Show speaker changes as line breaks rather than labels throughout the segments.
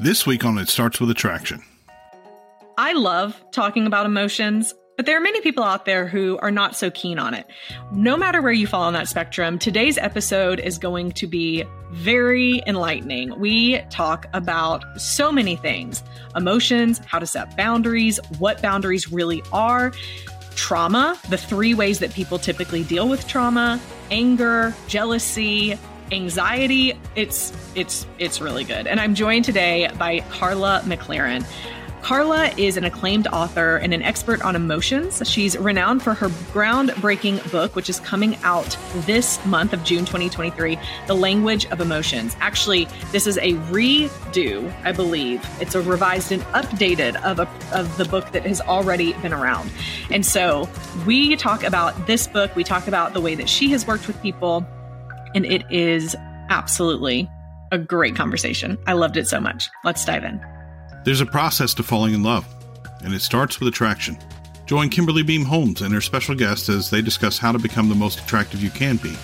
This week on It Starts With Attraction.
I love talking about emotions, but there are many people out there who are not so keen on it. No matter where you fall on that spectrum, today's episode is going to be very enlightening. We talk about so many things emotions, how to set boundaries, what boundaries really are, trauma, the three ways that people typically deal with trauma, anger, jealousy, anxiety it's it's it's really good and i'm joined today by karla mclaren Karla is an acclaimed author and an expert on emotions. She's renowned for her groundbreaking book, which is coming out this month of June 2023, The Language of Emotions. Actually, this is a redo, I believe. It's a revised and updated of, a, of the book that has already been around. And so we talk about this book, we talk about the way that she has worked with people and it is absolutely a great conversation. I loved it so much. Let's dive in.
There's a process to falling in love, and it starts with attraction. Join Kimberly Beam Holmes and her special guest as they discuss how to become the most attractive you can be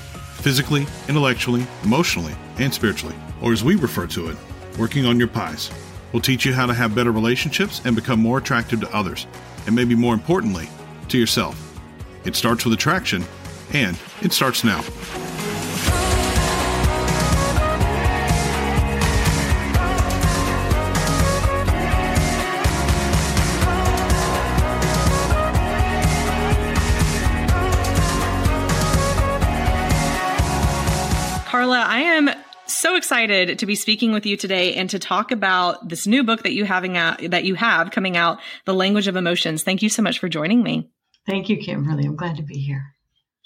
physically, intellectually, emotionally, and spiritually. Or as we refer to it, working on your pies. We'll teach you how to have better relationships and become more attractive to others, and maybe more importantly, to yourself. It starts with attraction, and it starts now.
Excited to be speaking with you today and to talk about this new book that you having out that you have coming out, The Language of Emotions. Thank you so much for joining me.
Thank you, Kimberly. I'm glad to be here.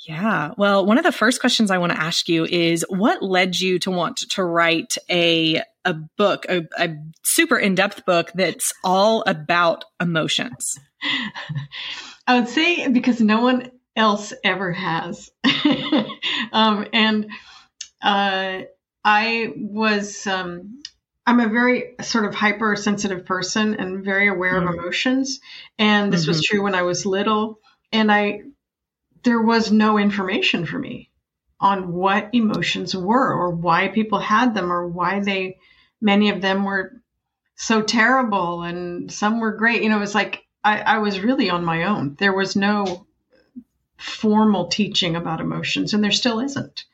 Yeah. Well, one of the first questions I want to ask you is what led you to want to write a a book, a, a super in-depth book that's all about emotions?
I would say because no one else ever has. um, and uh, I was, um, I'm a very sort of hypersensitive person and very aware mm-hmm. of emotions. And this mm-hmm. was true when I was little. And I, there was no information for me on what emotions were or why people had them or why they, many of them were so terrible and some were great. You know, it was like I, I was really on my own. There was no formal teaching about emotions, and there still isn't.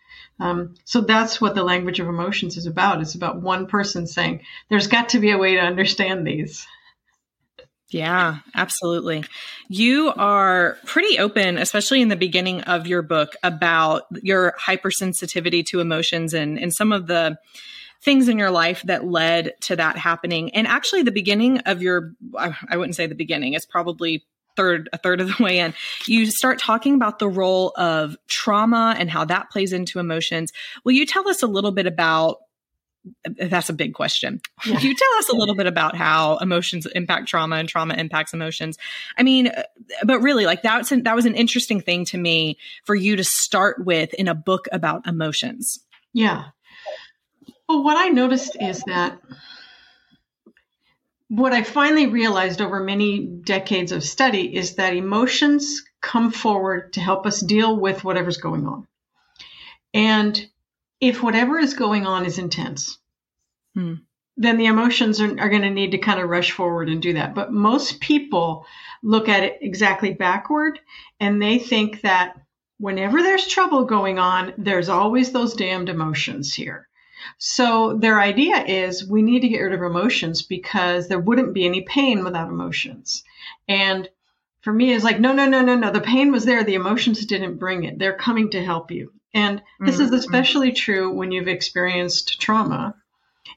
Um, so that's what the language of emotions is about. It's about one person saying, there's got to be a way to understand these.
Yeah, absolutely. You are pretty open, especially in the beginning of your book, about your hypersensitivity to emotions and, and some of the things in your life that led to that happening. And actually, the beginning of your, I wouldn't say the beginning, it's probably third a third of the way in you start talking about the role of trauma and how that plays into emotions will you tell us a little bit about that's a big question. Yeah. Can you tell us a little bit about how emotions impact trauma and trauma impacts emotions? I mean, but really, like that's an, that was an interesting thing to me for you to start with in a book about emotions.
Yeah. Well, what I noticed is that what I finally realized over many decades of study is that emotions come forward to help us deal with whatever's going on. And if whatever is going on is intense, hmm. then the emotions are, are going to need to kind of rush forward and do that. But most people look at it exactly backward and they think that whenever there's trouble going on, there's always those damned emotions here. So their idea is we need to get rid of emotions because there wouldn't be any pain without emotions. And for me, it's like, no, no, no, no, no. The pain was there. The emotions didn't bring it. They're coming to help you. And this mm-hmm. is especially true when you've experienced trauma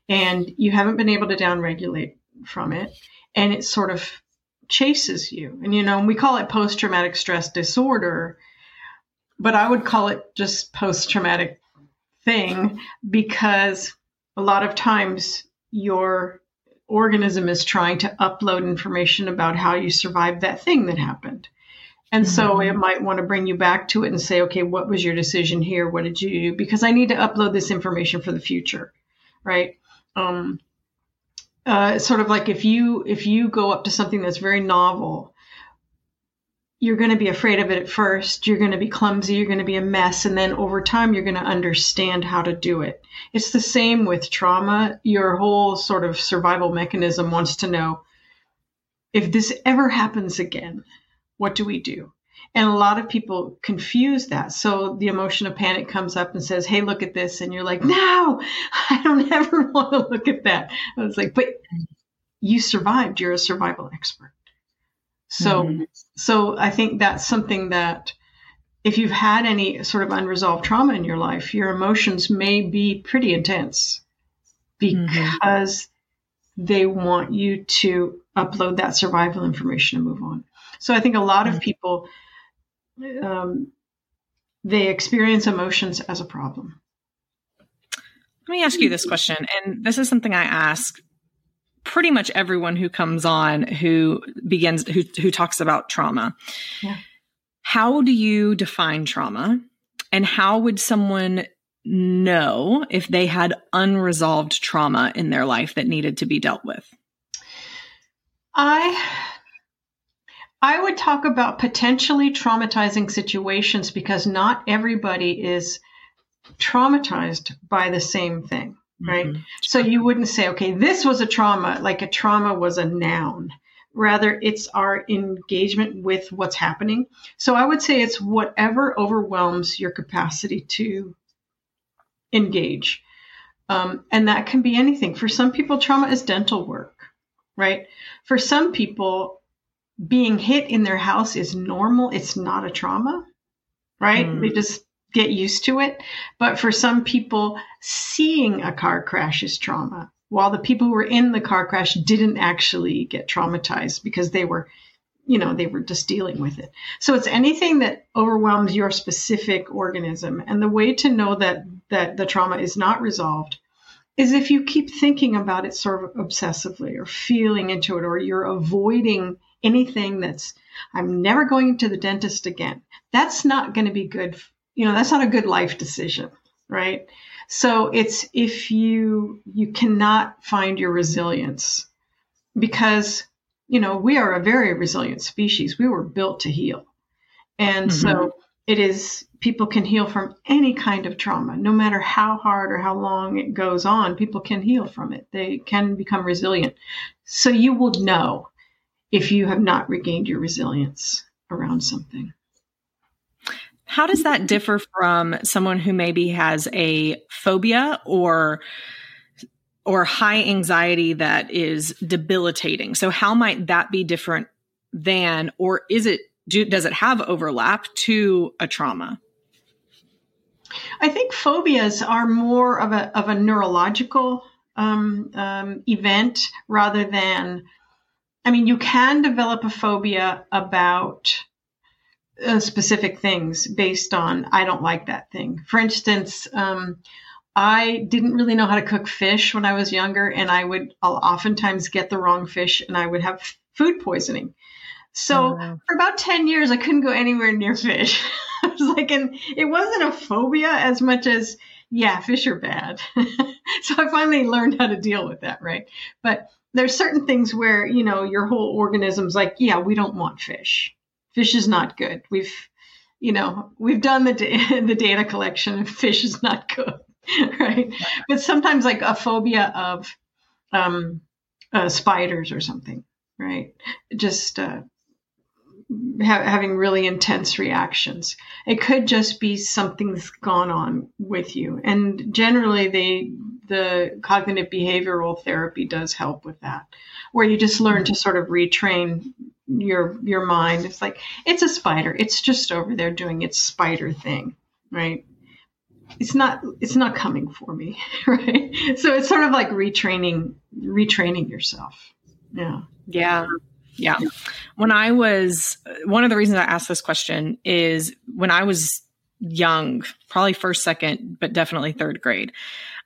and you haven't been able to downregulate from it. And it sort of chases you. And, you know, we call it post traumatic stress disorder, but I would call it just post traumatic thing because a lot of times your organism is trying to upload information about how you survived that thing that happened. And mm-hmm. so it might want to bring you back to it and say, okay, what was your decision here? What did you do? Because I need to upload this information for the future, right? Um, uh, sort of like if you if you go up to something that's very novel you're going to be afraid of it at first. You're going to be clumsy. You're going to be a mess. And then over time, you're going to understand how to do it. It's the same with trauma. Your whole sort of survival mechanism wants to know if this ever happens again, what do we do? And a lot of people confuse that. So the emotion of panic comes up and says, Hey, look at this. And you're like, No, I don't ever want to look at that. I was like, But you survived. You're a survival expert. So, mm-hmm. so I think that's something that if you've had any sort of unresolved trauma in your life, your emotions may be pretty intense because mm-hmm. they want you to upload that survival information and move on. So I think a lot mm-hmm. of people, um, they experience emotions as a problem.
Let me ask you this question, and this is something I ask pretty much everyone who comes on who begins who who talks about trauma. Yeah. How do you define trauma? And how would someone know if they had unresolved trauma in their life that needed to be dealt with?
I I would talk about potentially traumatizing situations because not everybody is traumatized by the same thing right? Mm-hmm. So you wouldn't say, okay, this was a trauma, like a trauma was a noun. Rather, it's our engagement with what's happening. So I would say it's whatever overwhelms your capacity to engage. Um, and that can be anything. For some people, trauma is dental work, right? For some people, being hit in their house is normal. It's not a trauma, right? Mm. They just get used to it. But for some people, seeing a car crash is trauma, while the people who were in the car crash didn't actually get traumatized because they were, you know, they were just dealing with it. So it's anything that overwhelms your specific organism. And the way to know that that the trauma is not resolved is if you keep thinking about it sort of obsessively or feeling into it or you're avoiding anything that's I'm never going to the dentist again. That's not going to be good you know, that's not a good life decision, right? So it's if you you cannot find your resilience because you know, we are a very resilient species. We were built to heal. And mm-hmm. so it is people can heal from any kind of trauma, no matter how hard or how long it goes on, people can heal from it. They can become resilient. So you will know if you have not regained your resilience around something.
How does that differ from someone who maybe has a phobia or or high anxiety that is debilitating? So how might that be different than or is it do, does it have overlap to a trauma?
I think phobias are more of a of a neurological um, um, event rather than. I mean, you can develop a phobia about uh, specific things based on I don't like that thing. For instance, um, I didn't really know how to cook fish when I was younger, and I would I'll oftentimes get the wrong fish, and I would have food poisoning. So oh, wow. for about ten years, I couldn't go anywhere near fish. I was like, and it wasn't a phobia as much as yeah, fish are bad. so I finally learned how to deal with that, right? But there's certain things where you know your whole organism's like, yeah, we don't want fish fish is not good. We've, you know, we've done the da- the data collection. Fish is not good, right? But sometimes like a phobia of um, uh, spiders or something, right? Just uh, ha- having really intense reactions. It could just be something's gone on with you, and generally, they the cognitive behavioral therapy does help with that, where you just learn to sort of retrain your your mind. It's like it's a spider. It's just over there doing its spider thing, right? It's not it's not coming for me, right? So it's sort of like retraining retraining yourself. Yeah.
Yeah. Yeah. When I was one of the reasons I asked this question is when I was young, probably first, second, but definitely third grade.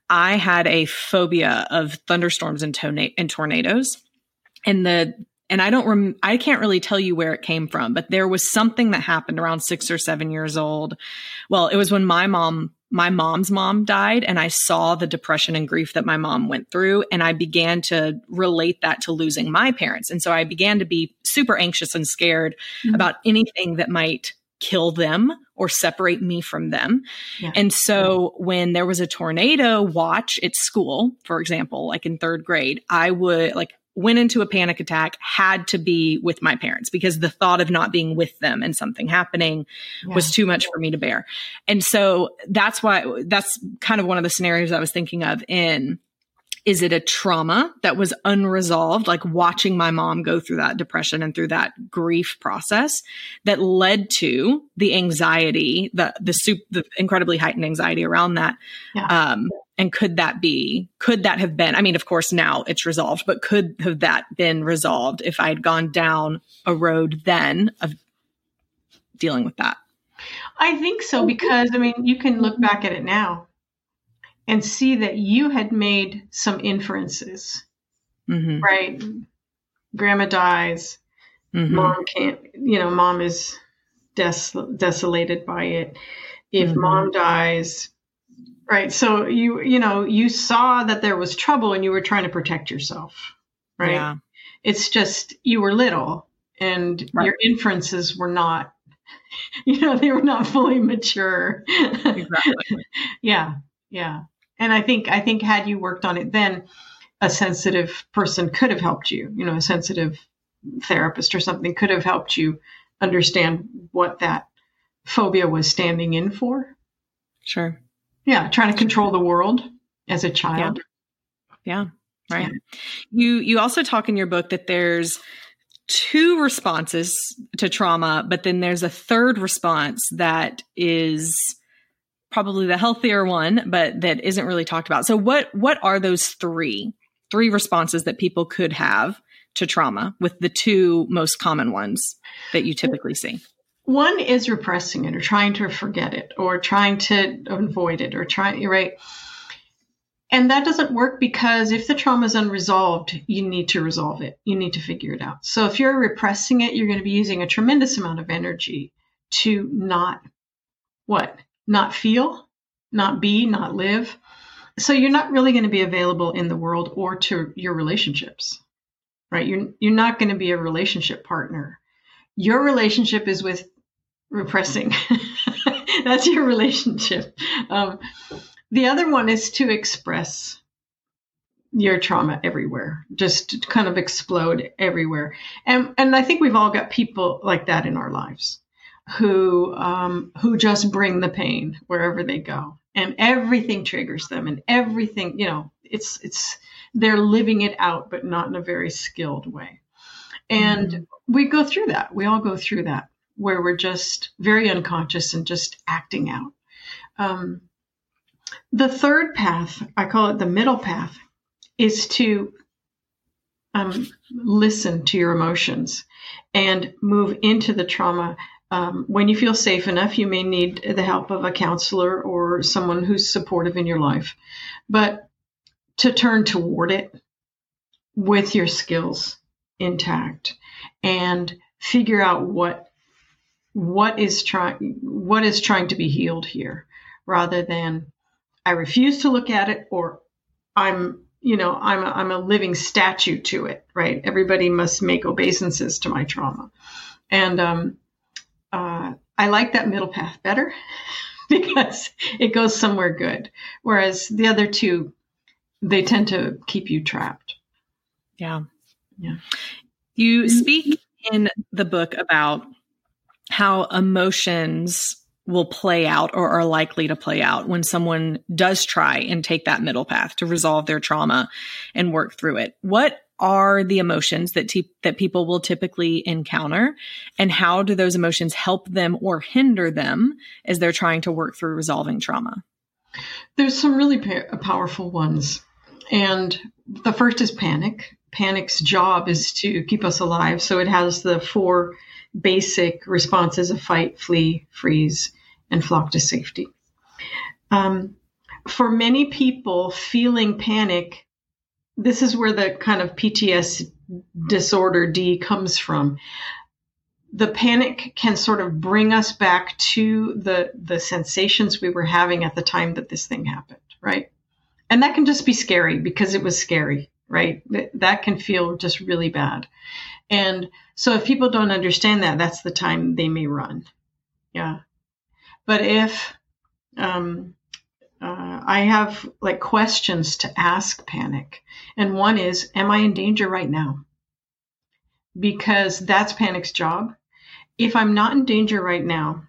I had a phobia of thunderstorms and, and tornadoes. And the and I don't rem- I can't really tell you where it came from, but there was something that happened around 6 or 7 years old. Well, it was when my mom my mom's mom died and I saw the depression and grief that my mom went through and I began to relate that to losing my parents. And so I began to be super anxious and scared mm-hmm. about anything that might kill them or separate me from them. Yeah. And so when there was a tornado watch at school, for example, like in 3rd grade, I would like went into a panic attack, had to be with my parents because the thought of not being with them and something happening yeah. was too much for me to bear. And so that's why that's kind of one of the scenarios I was thinking of in is it a trauma that was unresolved, like watching my mom go through that depression and through that grief process that led to the anxiety, the the, soup, the incredibly heightened anxiety around that? Yeah. Um, and could that be, could that have been, I mean, of course, now it's resolved, but could have that been resolved if I had gone down a road then of dealing with that?
I think so, because I mean, you can look back at it now and see that you had made some inferences, mm-hmm. right? Grandma dies, mm-hmm. mom can't, you know, mom is des- desolated by it. If mm-hmm. mom dies, right? So you, you know, you saw that there was trouble and you were trying to protect yourself, right? Yeah. It's just you were little and right. your inferences were not you know they were not fully mature exactly. yeah yeah and I think I think had you worked on it then, a sensitive person could have helped you. You know, a sensitive therapist or something could have helped you understand what that phobia was standing in for.
Sure.
Yeah, trying to control the world as a child.
Yeah. yeah. Right. Yeah. You you also talk in your book that there's two responses to trauma, but then there's a third response that is probably the healthier one, but that isn't really talked about. So what what are those three three responses that people could have to trauma with the two most common ones that you typically see?
One is repressing it or trying to forget it or trying to avoid it or trying right. And that doesn't work because if the trauma is unresolved, you need to resolve it. You need to figure it out. So if you're repressing it, you're going to be using a tremendous amount of energy to not what? not feel, not be, not live. So you're not really going to be available in the world or to your relationships, right? You're, you're not going to be a relationship partner. Your relationship is with repressing. That's your relationship. Um, the other one is to express your trauma everywhere, just kind of explode everywhere. And, and I think we've all got people like that in our lives who um, who just bring the pain wherever they go, and everything triggers them, and everything you know, it's it's they're living it out, but not in a very skilled way. And mm-hmm. we go through that. We all go through that where we're just very unconscious and just acting out. Um, the third path, I call it the middle path, is to um, listen to your emotions and move into the trauma um, when you feel safe enough, you may need the help of a counselor or someone who's supportive in your life. But to turn toward it with your skills intact and figure out what what is trying what is trying to be healed here rather than I refuse to look at it or I'm you know I'm a, I'm a living statue to it right everybody must make obeisances to my trauma and um, uh, I like that middle path better because it goes somewhere good. Whereas the other two, they tend to keep you trapped.
Yeah. Yeah. You mm-hmm. speak in the book about how emotions will play out or are likely to play out when someone does try and take that middle path to resolve their trauma and work through it. What are the emotions that te- that people will typically encounter? And how do those emotions help them or hinder them as they're trying to work through resolving trauma?
There's some really pa- powerful ones. And the first is panic panic's job is to keep us alive so it has the four basic responses of fight flee freeze and flock to safety um, for many people, feeling panic, this is where the kind of PTS disorder D comes from. The panic can sort of bring us back to the the sensations we were having at the time that this thing happened, right? And that can just be scary because it was scary, right? That can feel just really bad. And so if people don't understand that, that's the time they may run. Yeah. But if um, uh, I have like questions to ask panic, and one is, Am I in danger right now? Because that's panic's job. If I'm not in danger right now,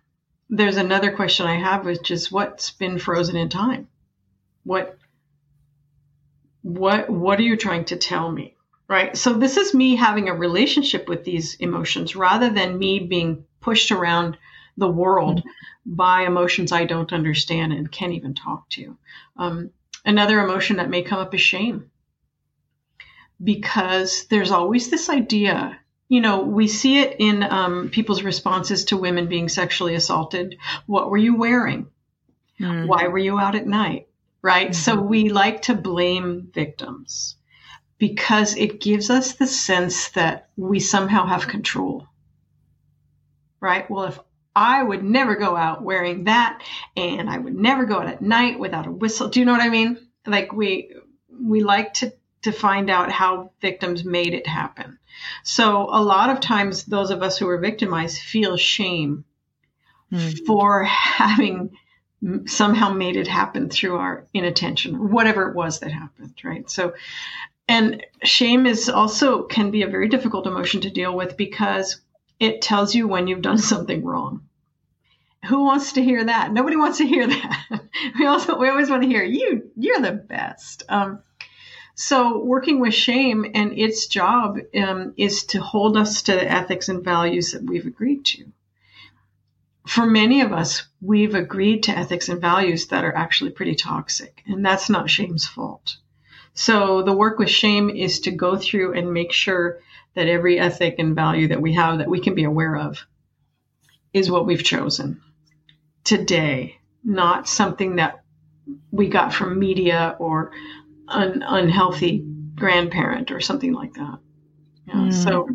there's another question I have, which is what's been frozen in time? What what what are you trying to tell me? Right? So this is me having a relationship with these emotions rather than me being pushed around the world mm-hmm. by emotions I don't understand and can't even talk to. Um, another emotion that may come up is shame. Because there's always this idea, you know, we see it in um, people's responses to women being sexually assaulted. What were you wearing? Mm-hmm. Why were you out at night? Right? Mm-hmm. So we like to blame victims because it gives us the sense that we somehow have control. Right? Well, if I would never go out wearing that and I would never go out at night without a whistle. Do you know what I mean? Like we we like to to find out how victims made it happen. So a lot of times those of us who were victimized feel shame mm. for having somehow made it happen through our inattention whatever it was that happened, right? So and shame is also can be a very difficult emotion to deal with because it tells you when you've done something wrong. Who wants to hear that? Nobody wants to hear that. we also we always want to hear you. You're the best. Um, so working with shame and its job um, is to hold us to the ethics and values that we've agreed to. For many of us, we've agreed to ethics and values that are actually pretty toxic, and that's not shame's fault. So the work with shame is to go through and make sure that every ethic and value that we have that we can be aware of is what we've chosen today, not something that we got from media or an unhealthy grandparent or something like that. Yeah, mm. So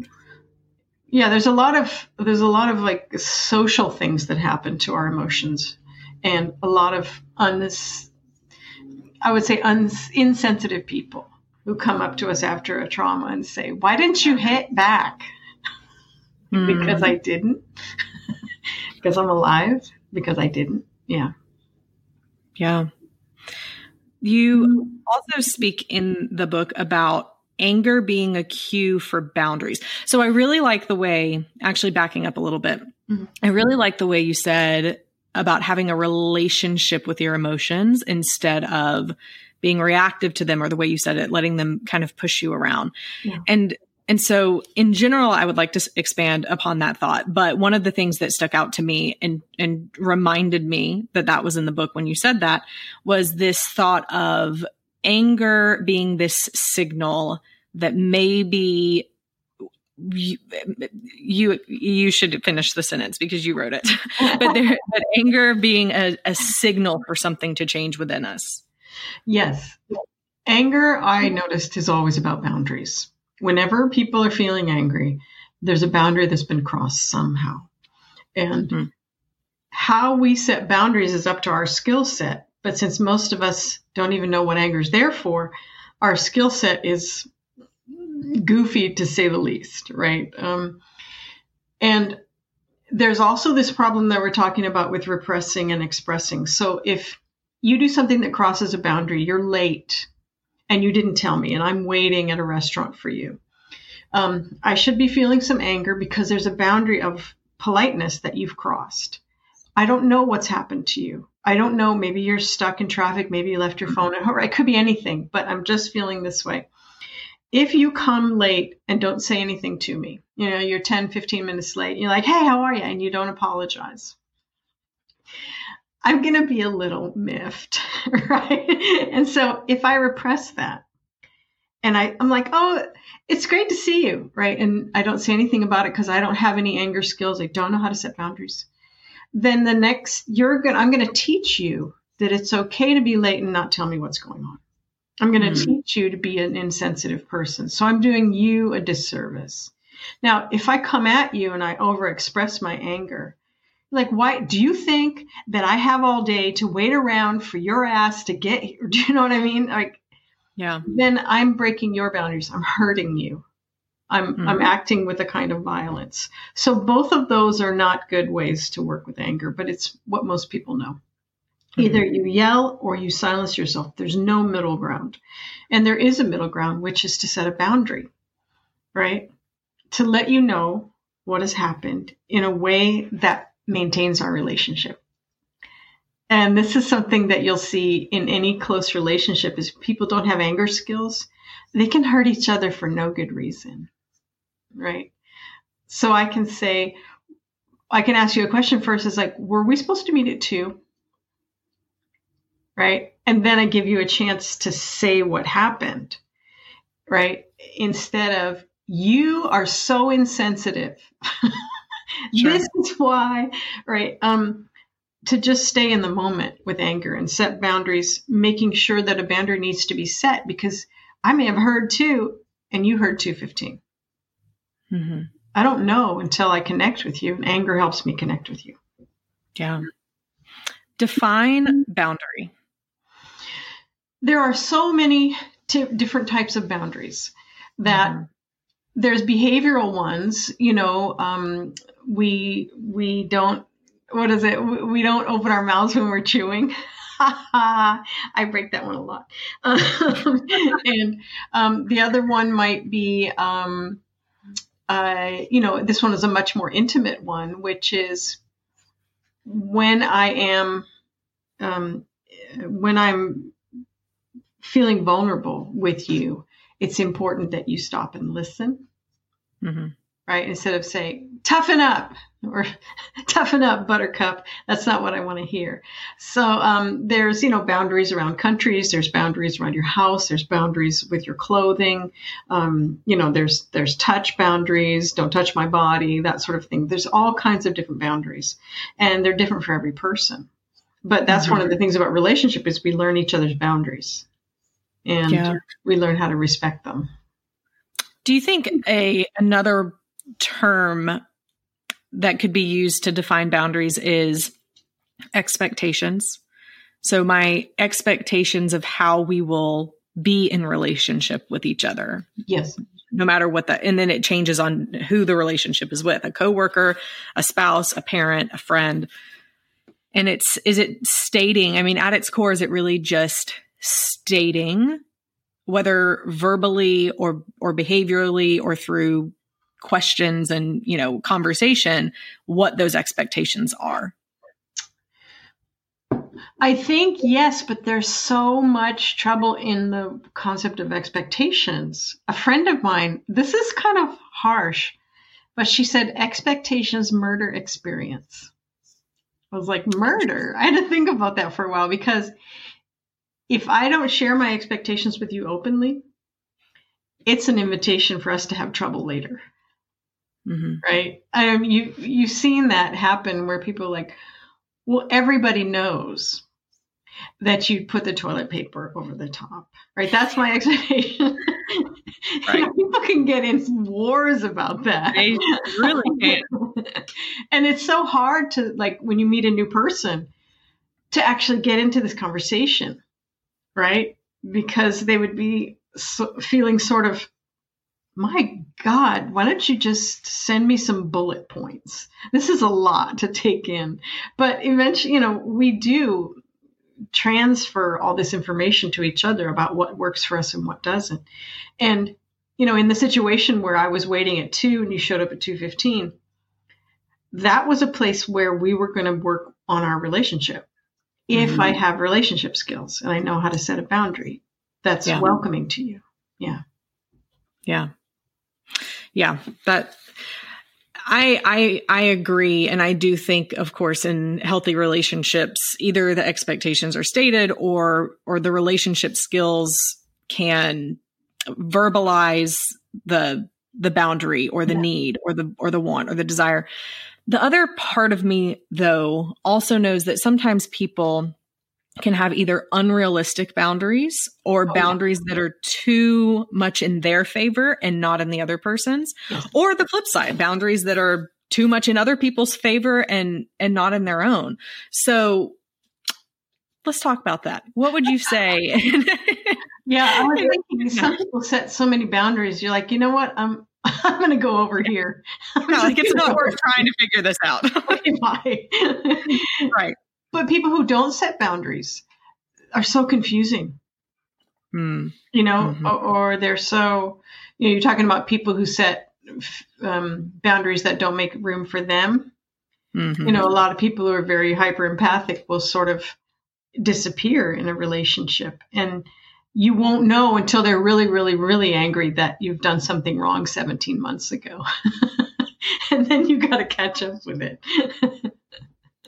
yeah, there's a lot of there's a lot of like social things that happen to our emotions and a lot of un I would say un- insensitive people who come up to us after a trauma and say, Why didn't you hit back? Mm. because I didn't. because I'm alive. Because I didn't. Yeah.
Yeah. You also speak in the book about anger being a cue for boundaries. So I really like the way, actually backing up a little bit, mm-hmm. I really like the way you said about having a relationship with your emotions instead of being reactive to them or the way you said it, letting them kind of push you around. Yeah. And and so in general, I would like to expand upon that thought. But one of the things that stuck out to me and, and reminded me that that was in the book when you said that was this thought of anger being this signal that maybe you, you you should finish the sentence because you wrote it but there, but anger being a, a signal for something to change within us
Yes. Anger, I noticed, is always about boundaries. Whenever people are feeling angry, there's a boundary that's been crossed somehow. And mm-hmm. how we set boundaries is up to our skill set. But since most of us don't even know what anger is there for, our skill set is goofy to say the least, right? Um, and there's also this problem that we're talking about with repressing and expressing. So if you do something that crosses a boundary, you're late and you didn't tell me, and I'm waiting at a restaurant for you. Um, I should be feeling some anger because there's a boundary of politeness that you've crossed. I don't know what's happened to you. I don't know. Maybe you're stuck in traffic. Maybe you left your phone at home. It could be anything, but I'm just feeling this way. If you come late and don't say anything to me, you know, you're 10, 15 minutes late, you're like, hey, how are you? And you don't apologize. I'm going to be a little miffed, right? And so if I repress that and I, I'm like, oh, it's great to see you, right? And I don't say anything about it because I don't have any anger skills. I don't know how to set boundaries. Then the next, you're going I'm going to teach you that it's okay to be late and not tell me what's going on. I'm going to mm. teach you to be an insensitive person. So I'm doing you a disservice. Now, if I come at you and I overexpress my anger, like why do you think that I have all day to wait around for your ass to get here? Do you know what I mean? Like
yeah.
Then I'm breaking your boundaries. I'm hurting you. I'm mm-hmm. I'm acting with a kind of violence. So both of those are not good ways to work with anger, but it's what most people know. Mm-hmm. Either you yell or you silence yourself. There's no middle ground. And there is a middle ground, which is to set a boundary, right? To let you know what has happened in a way that maintains our relationship. And this is something that you'll see in any close relationship is people don't have anger skills. They can hurt each other for no good reason right? So I can say, I can ask you a question first is like, were we supposed to meet at two? Right. And then I give you a chance to say what happened, right? Instead of, you are so insensitive. Sure. this is why, right? Um, to just stay in the moment with anger and set boundaries, making sure that a boundary needs to be set because I may have heard two and you heard 215. Mm-hmm. I don't know until I connect with you, and anger helps me connect with you.
Yeah. Define boundary.
There are so many t- different types of boundaries that mm-hmm. there's behavioral ones. You know, um, we we don't. What is it? We don't open our mouths when we're chewing. I break that one a lot. Um, and um, the other one might be um, uh, you know, this one is a much more intimate one, which is when I am, um, when I'm feeling vulnerable with you, it's important that you stop and listen. Mm-hmm right? Instead of saying, toughen up or toughen up, buttercup. That's not what I want to hear. So um, there's, you know, boundaries around countries. There's boundaries around your house. There's boundaries with your clothing. Um, you know, there's, there's touch boundaries. Don't touch my body, that sort of thing. There's all kinds of different boundaries and they're different for every person. But that's mm-hmm. one of the things about relationship is we learn each other's boundaries and yeah. we learn how to respect them.
Do you think a another term that could be used to define boundaries is expectations. So, my expectations of how we will be in relationship with each other.
Yes.
No matter what that, and then it changes on who the relationship is with a coworker, a spouse, a parent, a friend. And it's, is it stating, I mean, at its core, is it really just stating whether verbally or, or behaviorally or through questions and, you know, conversation, what those expectations are.
I think yes, but there's so much trouble in the concept of expectations. A friend of mine, this is kind of harsh, but she said expectations murder experience. I was like, murder? I had to think about that for a while because if I don't share my expectations with you openly, it's an invitation for us to have trouble later. Mm-hmm. Right. Um, you, you've seen that happen where people like, well, everybody knows that you put the toilet paper over the top, right? That's my explanation. Right. know, people can get in wars about that.
They really can.
and it's so hard to like when you meet a new person to actually get into this conversation, right? Because they would be so, feeling sort of my God, why don't you just send me some bullet points? This is a lot to take in. But eventually, you know, we do transfer all this information to each other about what works for us and what doesn't. And, you know, in the situation where I was waiting at two and you showed up at 215, that was a place where we were going to work on our relationship. If mm-hmm. I have relationship skills and I know how to set a boundary that's yeah. welcoming to you. Yeah.
Yeah yeah, that I I I agree and I do think of course in healthy relationships either the expectations are stated or or the relationship skills can verbalize the the boundary or the yeah. need or the or the want or the desire. The other part of me though also knows that sometimes people can have either unrealistic boundaries or oh, boundaries yeah. that are too much in their favor and not in the other person's yes. or the flip side boundaries that are too much in other people's favor and and not in their own. So let's talk about that. What would you say?
Yeah i was thinking some people set so many boundaries you're like you know what? I'm i'm going to go over here.
No, like it's not worth trying to figure this out. Right
but people who don't set boundaries are so confusing. Mm. You know, mm-hmm. or, or, they're so, you know, you're talking about people who set um, boundaries that don't make room for them. Mm-hmm. You know, a lot of people who are very hyper empathic will sort of disappear in a relationship. And you won't know until they're really, really, really angry that you've done something wrong 17 months ago. and then you got to catch up with it.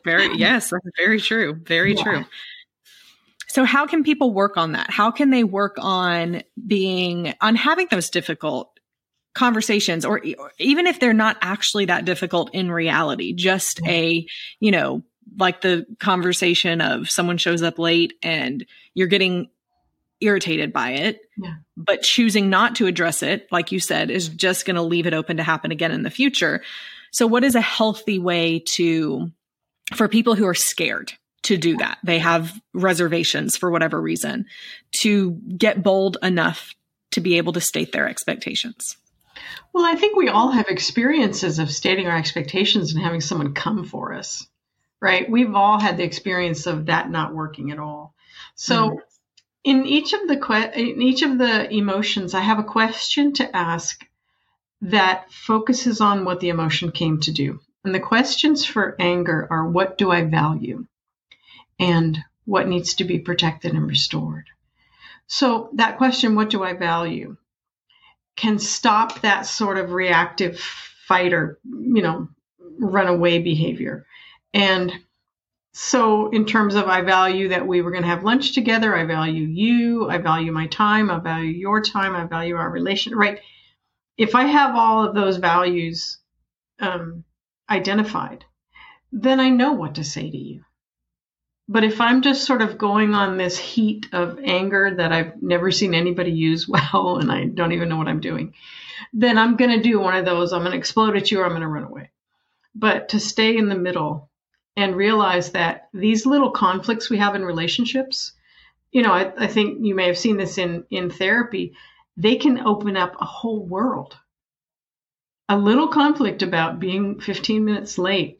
Very yes, that's very true. Very yeah. true. So how can people work on that? How can they work on being on having those difficult conversations or, or even if they're not actually that difficult in reality, just mm. a, you know, like the conversation of someone shows up late and you're getting irritated by it, yeah. but choosing not to address it, like you said, is just going to leave it open to happen again in the future. So what is a healthy way to for people who are scared to do that. They have reservations for whatever reason to get bold enough to be able to state their expectations.
Well, I think we all have experiences of stating our expectations and having someone come for us, right? We've all had the experience of that not working at all. So, mm-hmm. in each of the que- in each of the emotions, I have a question to ask that focuses on what the emotion came to do. And the questions for anger are what do I value? And what needs to be protected and restored? So that question, what do I value? Can stop that sort of reactive fighter, you know, runaway behavior. And so, in terms of I value that we were going to have lunch together, I value you, I value my time, I value your time, I value our relation, right? If I have all of those values um, identified, then I know what to say to you. But if I'm just sort of going on this heat of anger that I've never seen anybody use well and I don't even know what I'm doing, then I'm going to do one of those. I'm going to explode at you or I'm going to run away. But to stay in the middle and realize that these little conflicts we have in relationships, you know, I, I think you may have seen this in, in therapy, they can open up a whole world a little conflict about being 15 minutes late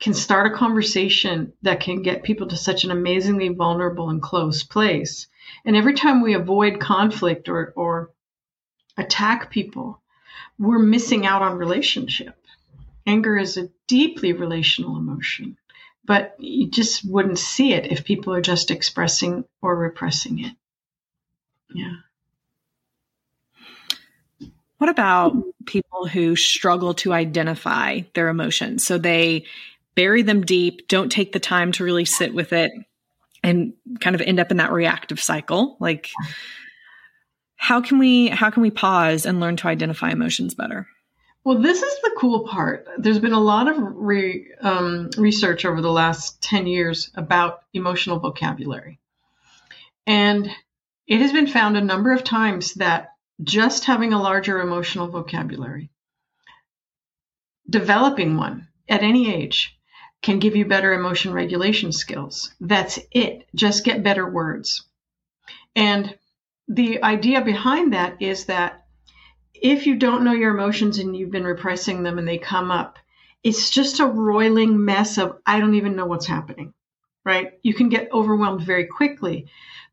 can start a conversation that can get people to such an amazingly vulnerable and close place. And every time we avoid conflict or, or attack people, we're missing out on relationship. Anger is a deeply relational emotion, but you just wouldn't see it if people are just expressing or repressing it. Yeah.
What about people who struggle to identify their emotions? So they bury them deep, don't take the time to really sit with it, and kind of end up in that reactive cycle. Like, how can we how can we pause and learn to identify emotions better?
Well, this is the cool part. There's been a lot of re, um, research over the last 10 years about emotional vocabulary. And it has been found a number of times that just having a larger emotional vocabulary. Developing one at any age can give you better emotion regulation skills. That's it. Just get better words. And the idea behind that is that if you don't know your emotions and you've been repressing them and they come up, it's just a roiling mess of, I don't even know what's happening, right? You can get overwhelmed very quickly.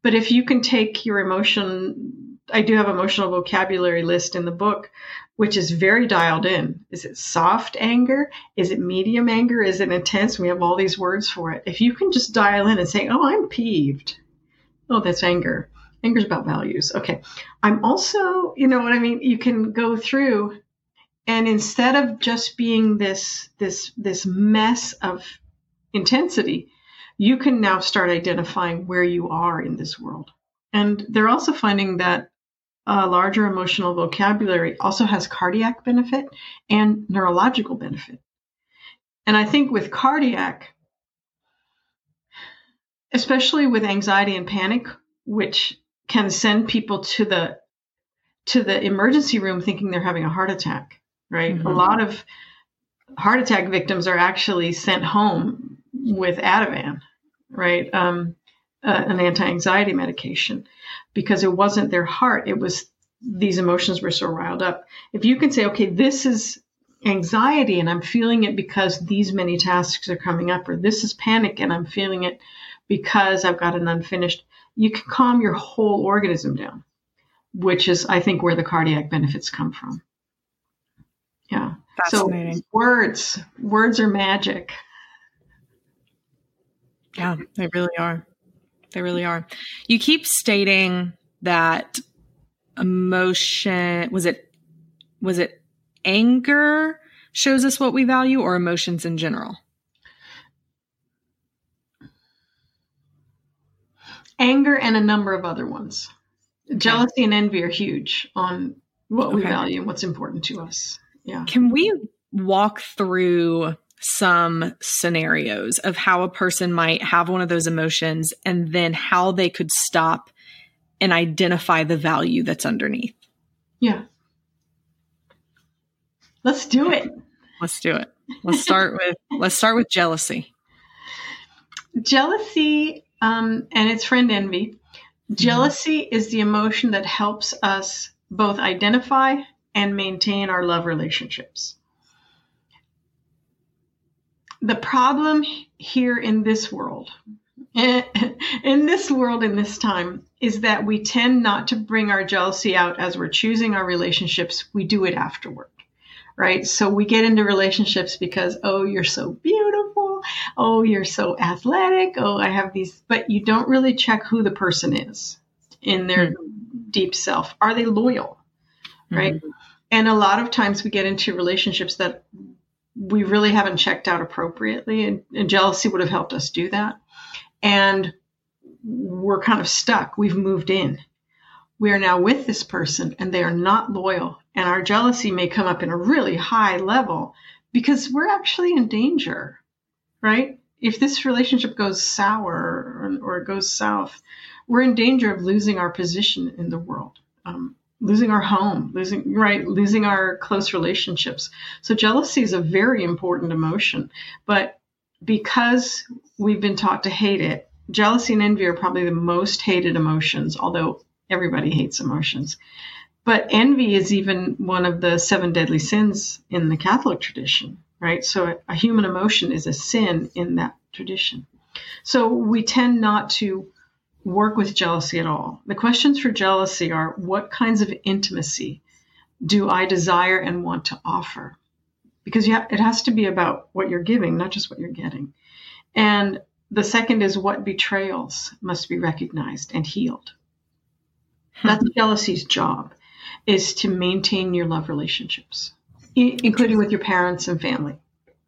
But if you can take your emotion I do have emotional vocabulary list in the book, which is very dialed in. Is it soft anger? Is it medium anger? Is it intense? We have all these words for it. If you can just dial in and say, "Oh, I'm peeved," oh, that's anger. Anger's about values. Okay, I'm also, you know what I mean. You can go through, and instead of just being this this this mess of intensity, you can now start identifying where you are in this world. And they're also finding that a larger emotional vocabulary also has cardiac benefit and neurological benefit. And I think with cardiac, especially with anxiety and panic, which can send people to the to the emergency room thinking they're having a heart attack, right? Mm-hmm. A lot of heart attack victims are actually sent home with Ativan, right? Um, uh, an anti-anxiety medication because it wasn't their heart; it was these emotions were so riled up. If you can say, okay, this is anxiety and I'm feeling it because these many tasks are coming up, or this is panic and I'm feeling it because I've got an unfinished, you can calm your whole organism down, which is, I think, where the cardiac benefits come from. Yeah. So words, words are magic.
Yeah, they really are. They really are. You keep stating that emotion was it was it anger shows us what we value or emotions in general?
Anger and a number of other ones. Okay. Jealousy and envy are huge on what okay. we value and what's important to us. Yeah.
Can we walk through some scenarios of how a person might have one of those emotions and then how they could stop and identify the value that's underneath.
Yeah. Let's do it.
Let's do it. Let's start with let's start with jealousy.
Jealousy um, and its friend envy. Jealousy mm-hmm. is the emotion that helps us both identify and maintain our love relationships. The problem here in this world in this world, in this time, is that we tend not to bring our jealousy out as we're choosing our relationships. We do it afterward, right? So we get into relationships because, oh, you're so beautiful. Oh, you're so athletic. Oh, I have these, but you don't really check who the person is in their mm-hmm. deep self. Are they loyal, right? Mm-hmm. And a lot of times we get into relationships that we really haven't checked out appropriately, and, and jealousy would have helped us do that and we're kind of stuck. We've moved in. We are now with this person and they are not loyal. And our jealousy may come up in a really high level because we're actually in danger, right? If this relationship goes sour or, or it goes south, we're in danger of losing our position in the world, um, losing our home, losing, right, losing our close relationships. So jealousy is a very important emotion. But because we've been taught to hate it, jealousy and envy are probably the most hated emotions, although everybody hates emotions. But envy is even one of the seven deadly sins in the Catholic tradition, right? So a human emotion is a sin in that tradition. So we tend not to work with jealousy at all. The questions for jealousy are what kinds of intimacy do I desire and want to offer? because ha- it has to be about what you're giving, not just what you're getting. And the second is what betrayals must be recognized and healed. Hmm. That's jealousy's job, is to maintain your love relationships, I- including with your parents and family.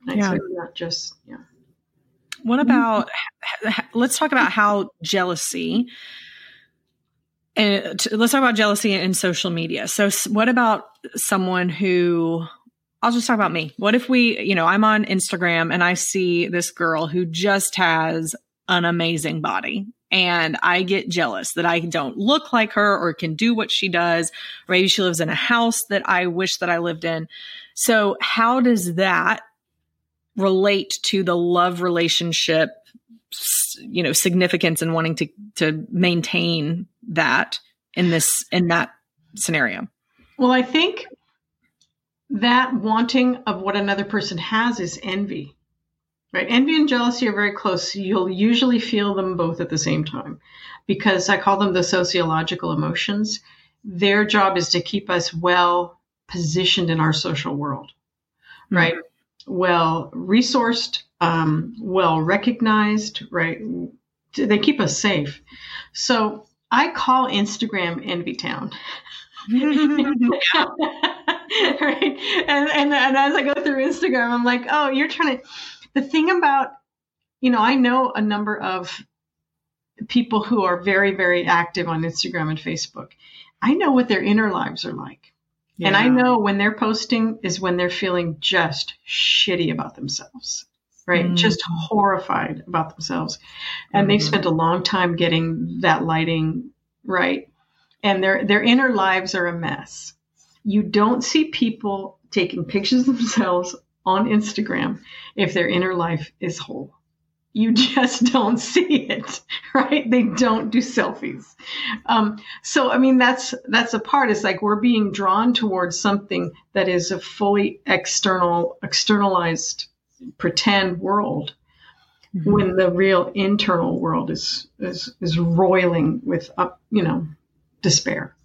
Right? Yeah. So not just, yeah.
What mm-hmm. about, let's talk about how jealousy, eh, and let's talk about jealousy in social media. So, what about someone who I'll just talk about me. What if we, you know, I'm on Instagram and I see this girl who just has an amazing body and I get jealous that I don't look like her or can do what she does. Maybe she lives in a house that I wish that I lived in. So how does that relate to the love relationship, you know, significance and wanting to, to maintain that in this, in that scenario?
Well, I think that wanting of what another person has is envy. Right? Envy and jealousy are very close. You'll usually feel them both at the same time because I call them the sociological emotions. Their job is to keep us well positioned in our social world, right? Mm-hmm. Well resourced, um, well recognized, right? They keep us safe. So I call Instagram Envy Town. right? And, and and as I go through Instagram, I'm like, oh, you're trying to. The thing about, you know, I know a number of people who are very very active on Instagram and Facebook. I know what their inner lives are like. Yeah. And I know when they're posting is when they're feeling just shitty about themselves. right? Mm. Just horrified about themselves. And mm. they've spent a long time getting that lighting right. And their their inner lives are a mess. You don't see people taking pictures of themselves on Instagram if their inner life is whole. You just don't see it, right? They don't do selfies. Um, so, I mean, that's that's a part. It's like we're being drawn towards something that is a fully external, externalized, pretend world, mm-hmm. when the real internal world is is is roiling with up, you know, despair.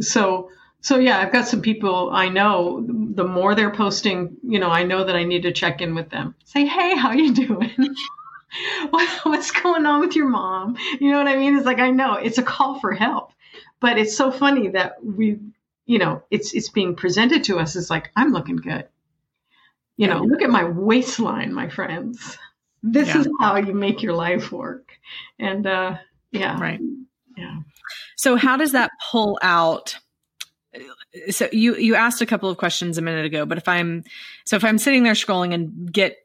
So, so yeah, I've got some people I know. The more they're posting, you know, I know that I need to check in with them. Say, hey, how you doing? What's going on with your mom? You know what I mean? It's like I know it's a call for help, but it's so funny that we, you know, it's it's being presented to us as like I'm looking good. You know, look at my waistline, my friends. This yeah. is how you make your life work. And uh, yeah,
right,
yeah.
So how does that pull out? so you you asked a couple of questions a minute ago but if i'm so if i'm sitting there scrolling and get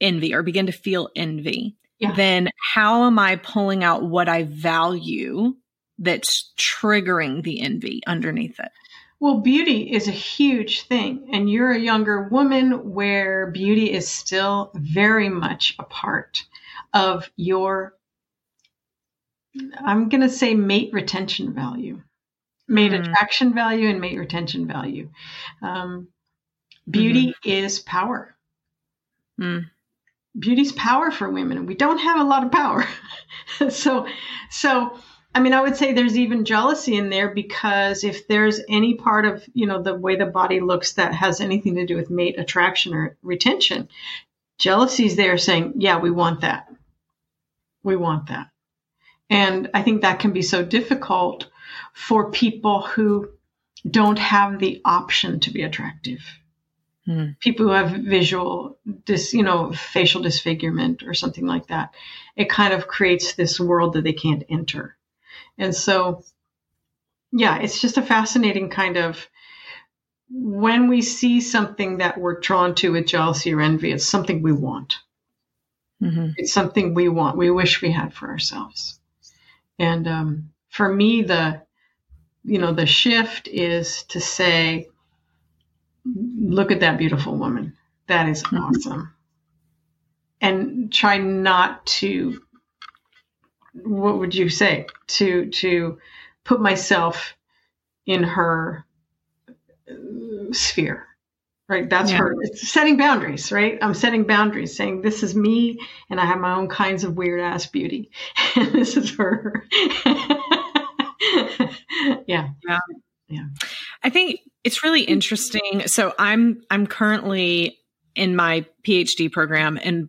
envy or begin to feel envy yeah. then how am i pulling out what i value that's triggering the envy underneath it
well beauty is a huge thing and you're a younger woman where beauty is still very much a part of your i'm going to say mate retention value mate mm. attraction value and mate retention value. Um, beauty mm-hmm. is power. Mm. Beauty's power for women, we don't have a lot of power. so, so I mean, I would say there's even jealousy in there because if there's any part of you know the way the body looks that has anything to do with mate attraction or retention, jealousy's there saying, "Yeah, we want that. We want that." And I think that can be so difficult for people who don't have the option to be attractive. Hmm. People who have visual, dis, you know, facial disfigurement or something like that. It kind of creates this world that they can't enter. And so, yeah, it's just a fascinating kind of when we see something that we're drawn to with jealousy or envy, it's something we want. Mm-hmm. It's something we want. We wish we had for ourselves. And um, for me, the you know, the shift is to say, look at that beautiful woman. That is mm-hmm. awesome. And try not to, what would you say? To, to put myself in her uh, sphere right that's yeah. her it's setting boundaries right i'm setting boundaries saying this is me and i have my own kinds of weird ass beauty and this is her yeah.
Yeah. Yeah. I think it's really mm-hmm. interesting. So I'm I'm currently in my PhD program and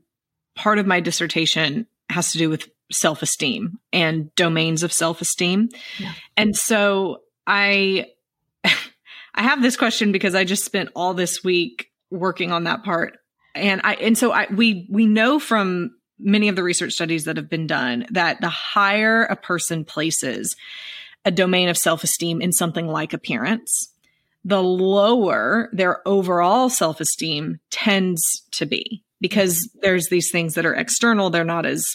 part of my dissertation has to do with self-esteem and domains of self-esteem. Yeah. And so I I have this question because I just spent all this week working on that part. And I and so I we we know from many of the research studies that have been done that the higher a person places a domain of self esteem in something like appearance, the lower their overall self esteem tends to be because there's these things that are external. They're not as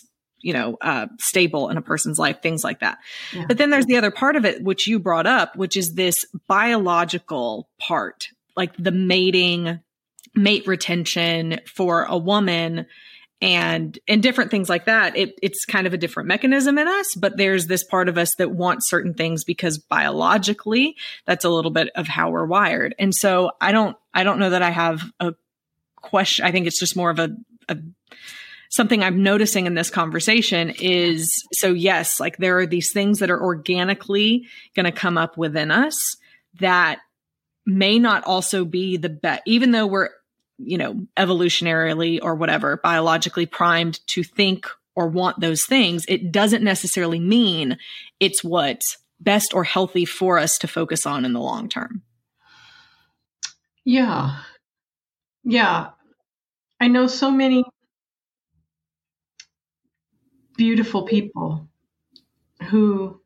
you know, uh, stable in a person's life, things like that. Yeah. But then there's the other part of it, which you brought up, which is this biological part, like the mating, mate retention for a woman and and different things like that it, it's kind of a different mechanism in us but there's this part of us that wants certain things because biologically that's a little bit of how we're wired. And so i don't i don't know that i have a question i think it's just more of a, a something i'm noticing in this conversation is so yes like there are these things that are organically going to come up within us that may not also be the best even though we're you know, evolutionarily or whatever, biologically primed to think or want those things, it doesn't necessarily mean it's what's best or healthy for us to focus on in the long term.
Yeah. Yeah. I know so many beautiful people who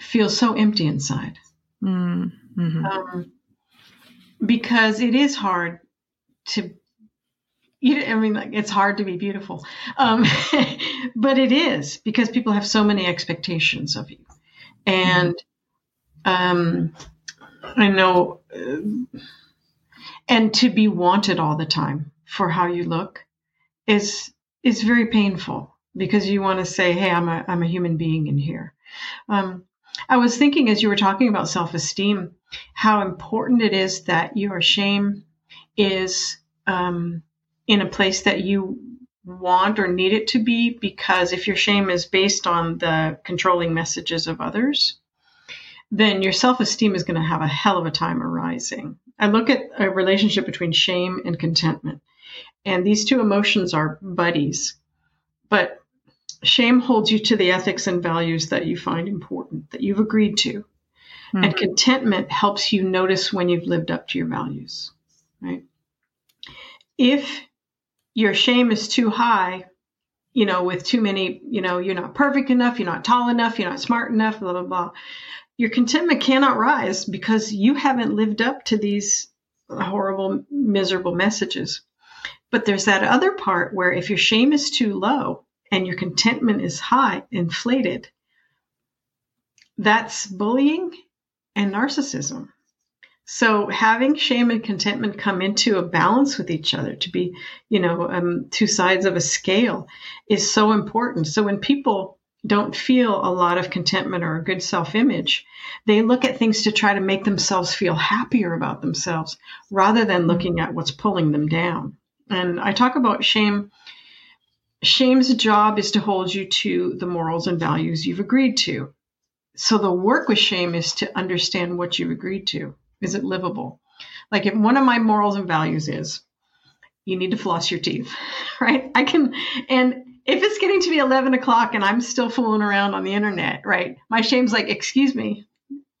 feel so empty inside. Mm-hmm. Um, because it is hard to you, I mean, like, it's hard to be beautiful, um, but it is because people have so many expectations of you, and um, I know, uh, and to be wanted all the time for how you look is is very painful because you want to say, "Hey, I'm a I'm a human being in here." Um, I was thinking as you were talking about self esteem, how important it is that your shame is um, in a place that you want or need it to be because if your shame is based on the controlling messages of others, then your self esteem is going to have a hell of a time arising. I look at a relationship between shame and contentment, and these two emotions are buddies. But shame holds you to the ethics and values that you find important, that you've agreed to. Mm-hmm. And contentment helps you notice when you've lived up to your values, right? If your shame is too high, you know, with too many, you know, you're not perfect enough, you're not tall enough, you're not smart enough, blah, blah, blah. Your contentment cannot rise because you haven't lived up to these horrible, miserable messages. But there's that other part where if your shame is too low and your contentment is high, inflated, that's bullying and narcissism. So having shame and contentment come into a balance with each other to be, you know, um, two sides of a scale is so important. So when people don't feel a lot of contentment or a good self image, they look at things to try to make themselves feel happier about themselves rather than looking at what's pulling them down. And I talk about shame. Shame's job is to hold you to the morals and values you've agreed to. So the work with shame is to understand what you've agreed to. Is it livable? Like if one of my morals and values is you need to floss your teeth, right? I can, and if it's getting to be 11 o'clock and I'm still fooling around on the internet, right? My shame's like, excuse me,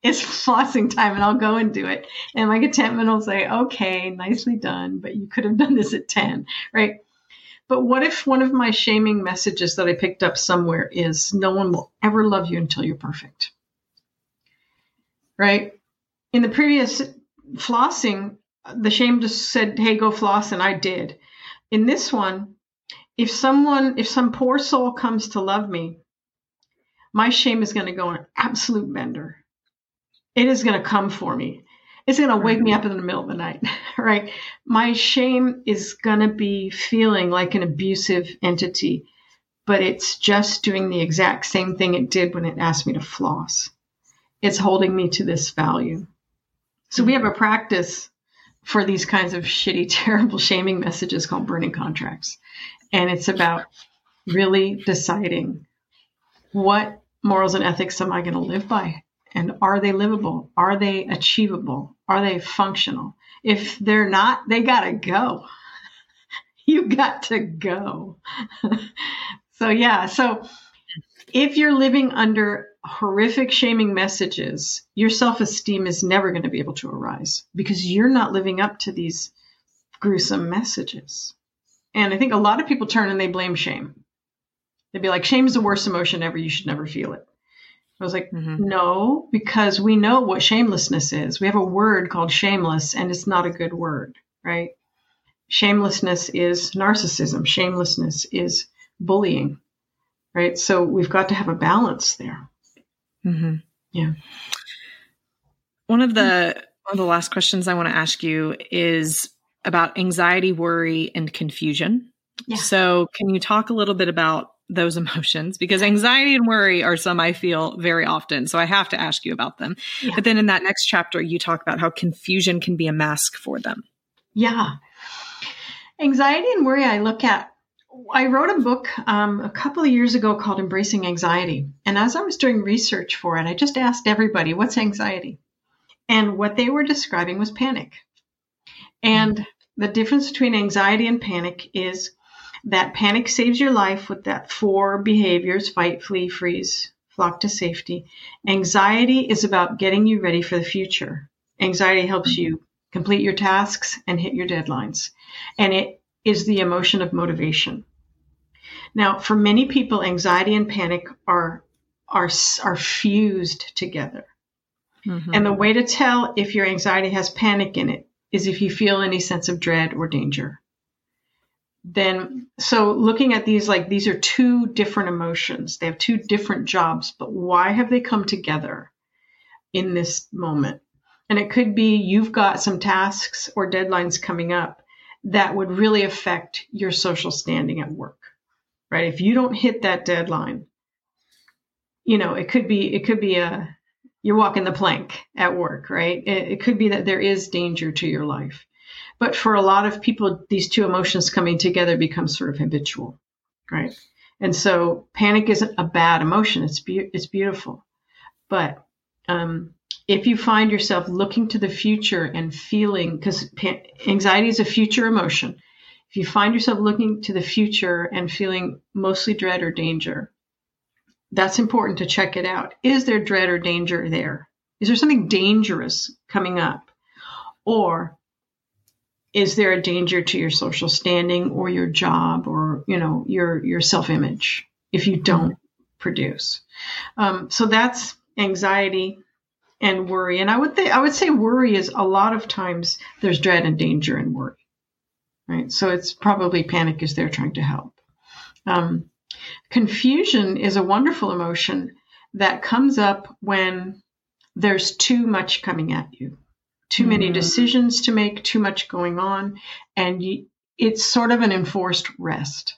it's flossing time and I'll go and do it. And my contentment will say, okay, nicely done, but you could have done this at 10, right? But what if one of my shaming messages that I picked up somewhere is no one will ever love you until you're perfect? Right? In the previous flossing, the shame just said, hey, go floss, and I did. In this one, if someone, if some poor soul comes to love me, my shame is going to go on an absolute bender. It is going to come for me. It's going to wake me mm-hmm. up in the middle of the night, right? My shame is going to be feeling like an abusive entity, but it's just doing the exact same thing it did when it asked me to floss. It's holding me to this value. So we have a practice for these kinds of shitty, terrible shaming messages called burning contracts. And it's about really deciding what morals and ethics am I going to live by? And are they livable? Are they achievable? Are they functional? If they're not, they got to go. you got to go. so, yeah. So, if you're living under horrific shaming messages, your self esteem is never going to be able to arise because you're not living up to these gruesome messages. And I think a lot of people turn and they blame shame. They'd be like, shame is the worst emotion ever. You should never feel it. I was like, mm-hmm. no, because we know what shamelessness is. We have a word called shameless, and it's not a good word, right? Shamelessness is narcissism. Shamelessness is bullying, right? So we've got to have a balance there.
Mm-hmm.
Yeah.
One of the one of the last questions I want to ask you is about anxiety, worry, and confusion. Yeah. So, can you talk a little bit about those emotions? Because anxiety and worry are some I feel very often. So, I have to ask you about them. Yeah. But then in that next chapter, you talk about how confusion can be a mask for them.
Yeah. Anxiety and worry, I look at. I wrote a book um, a couple of years ago called Embracing Anxiety. And as I was doing research for it, I just asked everybody, what's anxiety? And what they were describing was panic. And the difference between anxiety and panic is that panic saves your life with that four behaviors fight, flee, freeze, flock to safety. Anxiety is about getting you ready for the future. Anxiety helps you complete your tasks and hit your deadlines. And it is the emotion of motivation. Now, for many people, anxiety and panic are are are fused together. Mm-hmm. And the way to tell if your anxiety has panic in it is if you feel any sense of dread or danger. then so looking at these like these are two different emotions they have two different jobs but why have they come together in this moment and it could be you've got some tasks or deadlines coming up that would really affect your social standing at work right if you don't hit that deadline you know it could be it could be a you're walking the plank at work right it, it could be that there is danger to your life but for a lot of people, these two emotions coming together become sort of habitual, right? And so panic isn't a bad emotion. It's be- it's beautiful. But um, if you find yourself looking to the future and feeling, because anxiety is a future emotion, if you find yourself looking to the future and feeling mostly dread or danger, that's important to check it out. Is there dread or danger there? Is there something dangerous coming up? Or is there a danger to your social standing or your job or you know your your self image if you don't produce um, so that's anxiety and worry and i would think i would say worry is a lot of times there's dread and danger and worry right so it's probably panic is there trying to help um, confusion is a wonderful emotion that comes up when there's too much coming at you too many mm-hmm. decisions to make, too much going on, and you, it's sort of an enforced rest.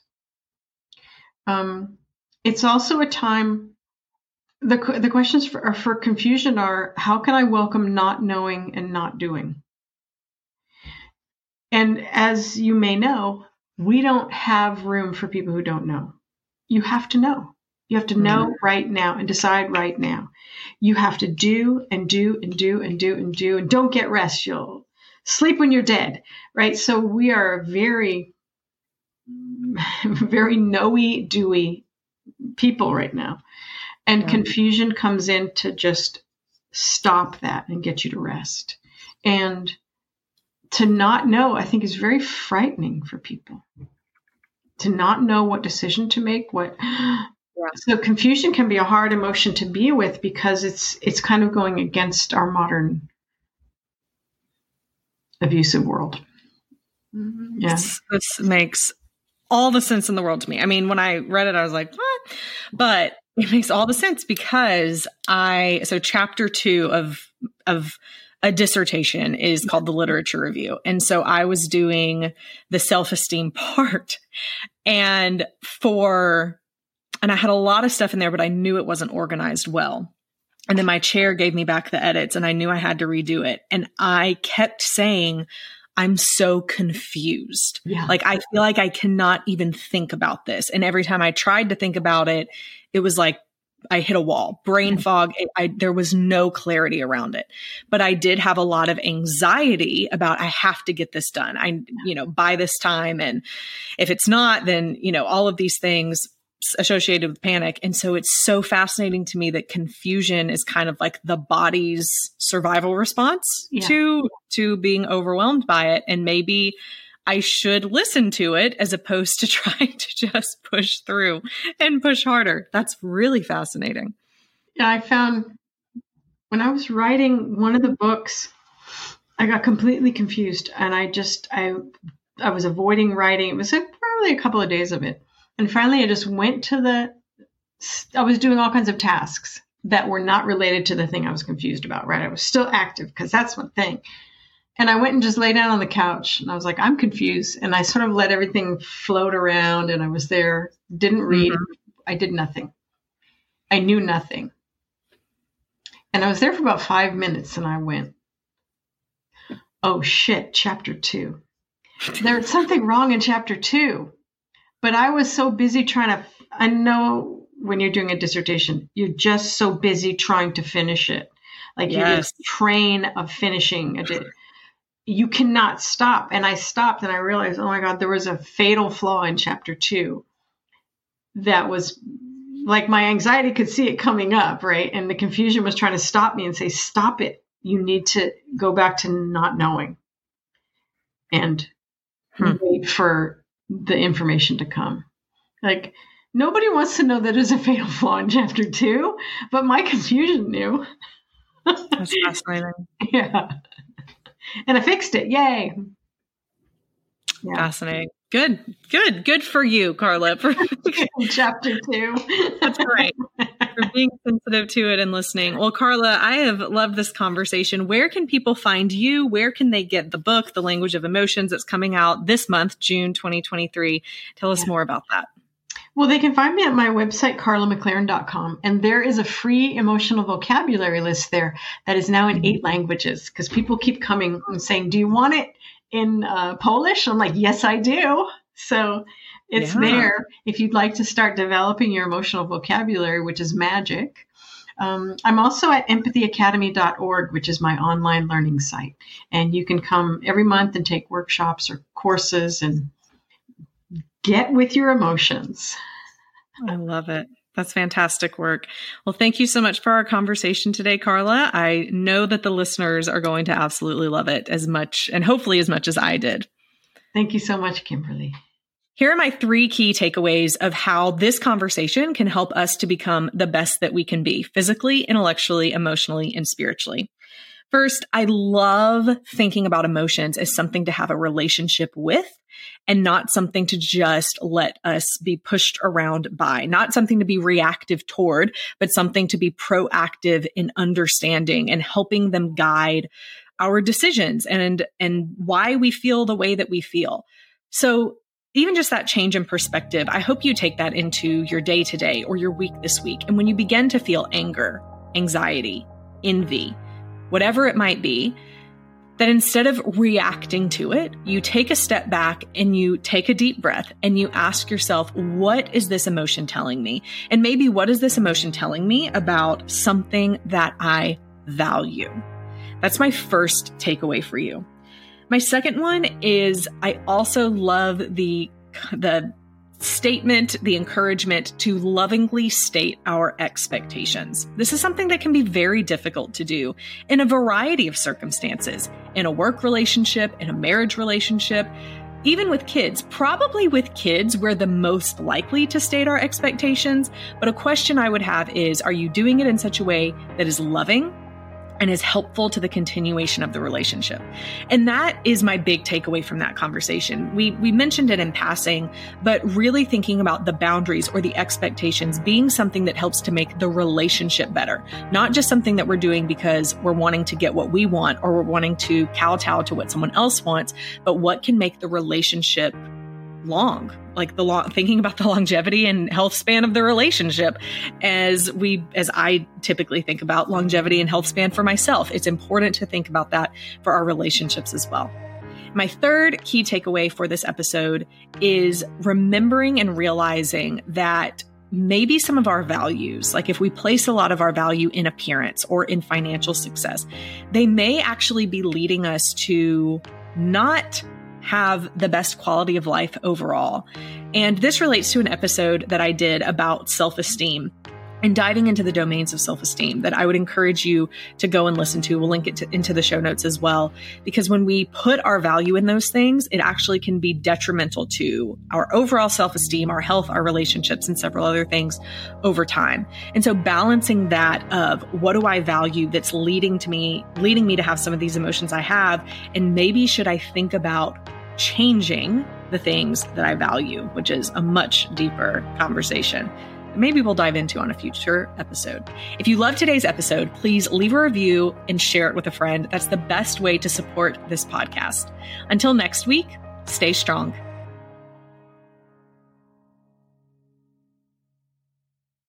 Um, it's also a time. The the questions for, for confusion are: How can I welcome not knowing and not doing? And as you may know, we don't have room for people who don't know. You have to know. You have to know mm-hmm. right now and decide right now. You have to do and do and do and do and do and don't get rest. You'll sleep when you're dead, right? So we are very, very knowy, dewy people right now. And yeah. confusion comes in to just stop that and get you to rest. And to not know, I think, is very frightening for people. To not know what decision to make, what yeah. So confusion can be a hard emotion to be with because it's it's kind of going against our modern abusive world.
Mm-hmm. Yeah. This, this makes all the sense in the world to me. I mean, when I read it, I was like, what? But it makes all the sense because I so chapter two of of a dissertation is called the literature review. And so I was doing the self-esteem part. And for and I had a lot of stuff in there, but I knew it wasn't organized well. And then my chair gave me back the edits and I knew I had to redo it. And I kept saying, I'm so confused. Yeah. Like I feel like I cannot even think about this. And every time I tried to think about it, it was like I hit a wall, brain mm-hmm. fog. I, there was no clarity around it, but I did have a lot of anxiety about I have to get this done. I, you know, by this time. And if it's not, then, you know, all of these things associated with panic. And so it's so fascinating to me that confusion is kind of like the body's survival response yeah. to to being overwhelmed by it. And maybe I should listen to it as opposed to trying to just push through and push harder. That's really fascinating.
Yeah, I found when I was writing one of the books, I got completely confused and I just I I was avoiding writing. It was like probably a couple of days of it. And finally, I just went to the, I was doing all kinds of tasks that were not related to the thing I was confused about, right? I was still active because that's one thing. And I went and just lay down on the couch and I was like, I'm confused. And I sort of let everything float around and I was there, didn't read, mm-hmm. I did nothing. I knew nothing. And I was there for about five minutes and I went, oh shit, chapter two. There's something wrong in chapter two. But I was so busy trying to, I know when you're doing a dissertation, you're just so busy trying to finish it. Like yes. you're this train of finishing. You cannot stop. And I stopped and I realized, oh my God, there was a fatal flaw in chapter two that was like my anxiety could see it coming up, right? And the confusion was trying to stop me and say, stop it. You need to go back to not knowing and hmm. wait for the information to come. Like nobody wants to know that is a fatal flaw in chapter two, but my confusion knew.
That's fascinating.
yeah. And I fixed it. Yay.
Yeah. Fascinating. Good, good, good for you, Karla. For
chapter two.
That's right. For being sensitive to it and listening. Well, Karla, I have loved this conversation. Where can people find you? Where can they get the book, The Language of Emotions, that's coming out this month, June 2023? Tell us yeah. more about that.
Well, they can find me at my website, karlamclaren.com, and there is a free emotional vocabulary list there that is now in eight languages because people keep coming and saying, Do you want it in uh, Polish? I'm like, Yes, I do. So it's yeah. there if you'd like to start developing your emotional vocabulary, which is magic. Um, I'm also at empathyacademy.org, which is my online learning site. And you can come every month and take workshops or courses and get with your emotions.
I love it. That's fantastic work. Well, thank you so much for our conversation today, Karla. I know that the listeners are going to absolutely love it as much and hopefully as much as I did.
Thank you so much, Kimberly.
Here are my three key takeaways of how this conversation can help us to become the best that we can be physically, intellectually, emotionally, and spiritually. First, I love thinking about emotions as something to have a relationship with and not something to just let us be pushed around by, not something to be reactive toward, but something to be proactive in understanding and helping them guide our decisions and, and why we feel the way that we feel. So even just that change in perspective, I hope you take that into your day to day or your week this week. And when you begin to feel anger, anxiety, envy, whatever it might be, that instead of reacting to it, you take a step back and you take a deep breath and you ask yourself, what is this emotion telling me? And maybe what is this emotion telling me about something that I value? That's my first takeaway for you. My second one is I also love the the statement, the encouragement to lovingly state our expectations. This is something that can be very difficult to do in a variety of circumstances, in a work relationship, in a marriage relationship, even with kids. Probably with kids, we're the most likely to state our expectations. But a question I would have is Are you doing it in such a way that is loving? And is helpful to the continuation of the relationship. And that is my big takeaway from that conversation. We we mentioned it in passing, but really thinking about the boundaries or the expectations being something that helps to make the relationship better. Not just something that we're doing because we're wanting to get what we want or we're wanting to kowtow to what someone else wants, but what can make the relationship long like the long thinking about the longevity and health span of the relationship. As we as i typically think about longevity and health span for myself it's important to think about that for our relationships as well. My third key takeaway for this episode is remembering and realizing that maybe some of our values, like if we place a lot of our value in appearance or in financial success, they may actually be leading us to not have the best quality of life overall. And this relates to an episode that I did about self esteem and diving into the domains of self esteem that I would encourage you to go and listen to. We'll link it to, into the show notes as well. Because when we put our value in those things, it actually can be detrimental to our overall self esteem, our health, our relationships, and several other things over time. And so balancing that of what do I value that's leading to me, leading me to have some of these emotions I have, and maybe should I think about changing the things that I value, which is a much deeper conversation. Maybe we'll dive into on a future episode. If you love today's episode, please leave a review and share it with a friend. That's the best way to support this podcast. Until next week, stay strong.